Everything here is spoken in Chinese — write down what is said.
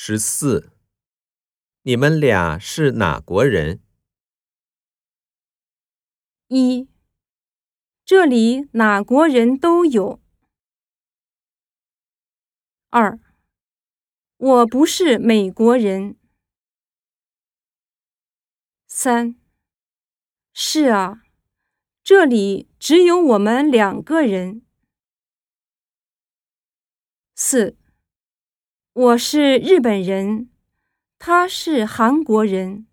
十四，你们俩是哪国人？一，这里哪国人都有。二，我不是美国人。三，是啊，这里只有我们两个人。四，我是日本人，他是韩国人。